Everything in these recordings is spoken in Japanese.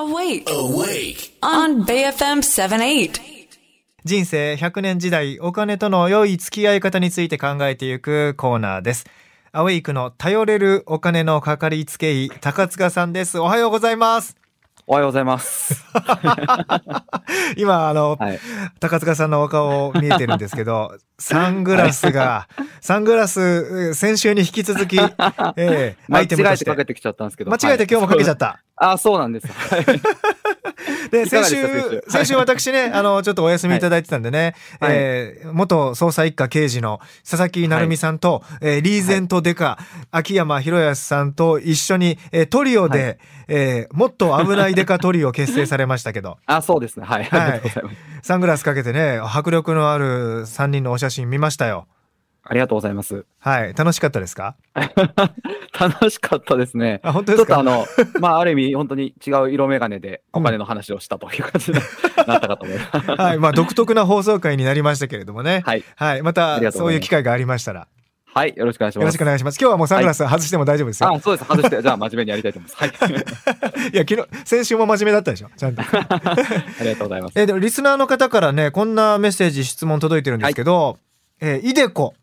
Awake. Awake. On BFM 78. 人生100年時代お金との良い付き合い方について考えていくコーナーです。アウェイクの頼れるお金のかかりつけ医、高塚さんです。おはようございます。おはようございます。今、あの、はい。高塚さんのお顔を見えてるんですけど、サングラスが、サングラス、えー先週に引き続き、えーア間違イテムとしてえてか。けてきちゃったんですけど。間違えて今日もかけちゃっ。た。あ、そうなんです。はいで、先週？先、週私ね、あの、ちょっとお休みいただいてたんでね、はい。えー元捜査一課刑事の佐々木成美さんと、えーリーゼントデカ、秋山博康さんと一緒に、えートリオで、はえーもっと危ないデカトリオ結成されましたけど、あ、そうですね。はい。ありがとうござい。サングラスかけてね、迫力のある3人のお写真見ましたよ。ありがとうございます。はい。楽しかったですか？楽しかったですね。あ、本当ですか？ちょっとあの、まあ、ある意味、本当に違う色眼鏡でお金の話をしたという感じになったかと思います。はい。まあ、独特な放送回になりましたけれどもね。はい。はい。まあたそういう機会がありましたら、はい。よろしくお願いしよろます。しくお願いします。今日はもうサングラス外しても大丈夫ですよ。あ、そうです。外して、じゃあ真面目にやりたいと思います。はい。いや、昨日、先週も真面目だったでしょ？ちゃんと。ありがとうございます。えーでもリスナーの方からね、こんなメッセージ、質問届いてるんですけど、えーイデコ。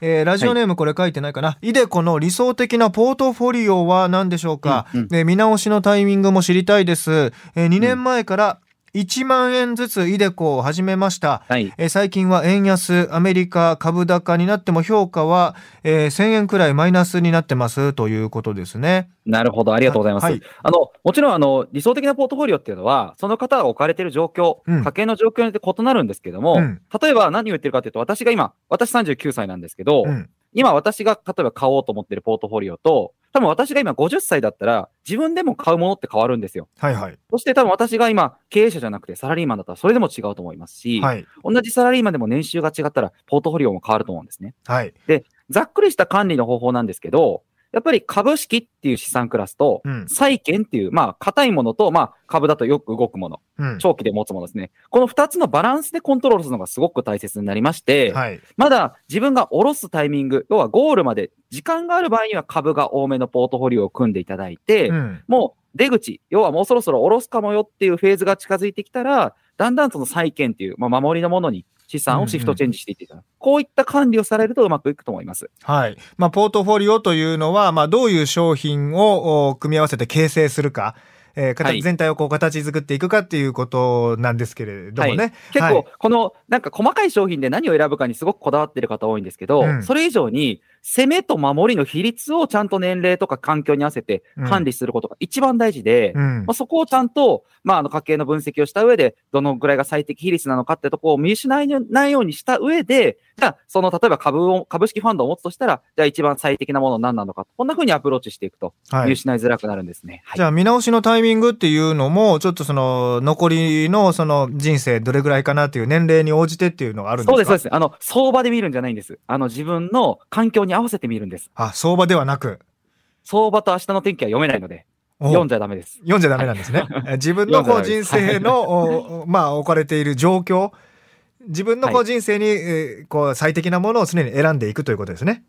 えーラジオネームこれ書いてないかな、イデコの理想的なポートフォリオは何でしょうか、うんうん。で見直しのタイミングも知りたいです。え2年前から1万円ずつイデコを始めました。はい。えー最近は円安、アメリカ株高になっても評価は、えー1000円くらいマイナスになってますということですね。なるほど。ありがとうございます。はいあの、もちろん、あの、理想的なポートフォリオっていうのは、その方が置かれている状況、うん家計の状況によって異なるんですけども、うん例えば何を言ってるかというと、私が今、私39歳なんですけど、うん。今私が例えば買おうと思ってるポートフォリオと、多分私が今50歳だったら、自分でも買うものって変わるんですよ。はいはい。そして多分私が今、経営者じゃなくてサラリーマンだったらそれでも違うと思いますし、はい。同じサラリーマンでも年収が違ったら、ポートフォリオも変わると思うんですね。はい。ざっくりした管理の方法なんですけど、やっぱり株式っていう資産クラスと、うん債券っていう、まあ、硬いものと、まあ、株だとよく動くもの、うん。長期で持つものですね。この二つのバランスでコントロールするのがすごく大切になりまして、はい。まだ自分が下ろすタイミング、要はゴールまで時間がある場合には株が多めのポートフォリオを組んでいただいて、うん。もう出口、要はもうそろそろ下ろすかもよっていうフェーズが近づいてきたら、だんだんその債券っていう、まあ、守りのものに資産をシフトチェンジしていっていただく、こういった管理をされるとうまくいくと思います。はい。まあ、ポートフォリオというのは、まあ、どういう商品をお組み合わせて形成するか、えー、形はい。全体をこう形作っていくかっていうことなんですけれどもね。はい。結構、この、なんか細かい商品で何を選ぶかにすごくこだわってる方多いんですけど、うん。それ以上に、攻めと守りの比率をちゃんと年齢とか環境に合わせて管理することが一番大事で、うんまあ、そこをちゃんと、まあ、あの家計の分析をした上で、どのぐらいが最適比率なのかってところを見失いないようにした上で、じゃあ、その、例えば株を、株式ファンドを持つとしたら、じゃあ一番最適なものは何なのか、こんな風にアプローチしていくと、はい見失いづらくなるんですね。はいじゃあ見直しのタイミングっていうのも、ちょっとその残りのその人生どれぐらいかなっていう年齢に応じてっていうのがあるんですか？そうです、そうです。あの、相場で見るんじゃないんです。あの、自分の環境に合わせて見るんです。あ、相場ではなく。相場と明日の天気は読めないので、お読んじゃダメです。読んじゃダメなんですね。え自分のこう人生の、おまあ置かれている状況、自分のこはう人生に、えーこう最適なものを常に選んでいくということですね。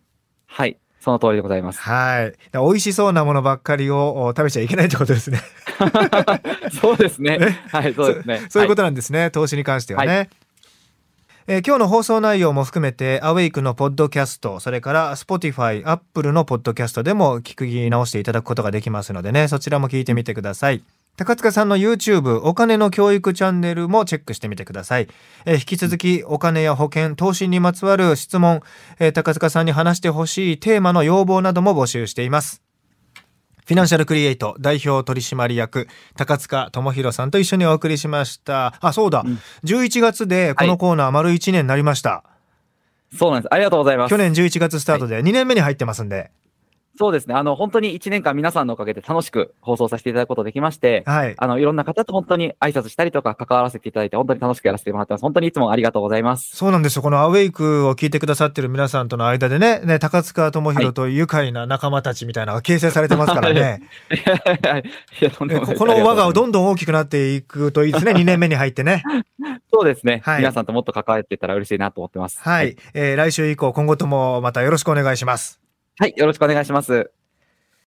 はい。その通りでございます。はい。美味しそうなものばっかりをお食べちゃいけないってことですね。そうですねね。はい、そうですね。そういうことはなんですね。投資に関してはね。えー今日の放送内容も含めて、アウェイクのポッドキャスト、それから Spotify、Apple のポッドキャストでも聞き直していただくことができますのでね、そちらも聞いてみてください。高塚さんの YouTube お金の教育チャンネルもチェックしてみてください。えー引き続きお金や保険、投資にまつわる質問、えー高塚さんに話してほしいテーマの要望なども募集しています。フィナンシャルクリエイト代表取締役高塚智博さんと一緒にお送りしました。あ、そうだ。うん11月でこのコーナー丸1年になりました。い。そうなんです。ありがとうございます。去年11月スタートで2年目に入ってますんで。そうですね。あの、本当に1年間皆さんのおかげで楽しく放送させていただくことができまして、はい。あの、いろんな方と本当に挨拶したりとか関わらせていただいて、本当に楽しくやらせてもらってます。本当にいつもありがとうございます。そうなんですよ。このアウェイクを聞いてくださってる皆さんとの間でね、ね高塚智はい博と愉快な仲間たちみたいなのが形成されてますからね。いや、とんでもないこの輪がどんんどん大きくなっていくといいですね。2年目に入ってね。そうですね、はい皆さんともっと関わっていったら嬉しいなと思ってます。はい。えー来週以降、今後ともまたよろしくお願いします。はい。よろしくお願いします。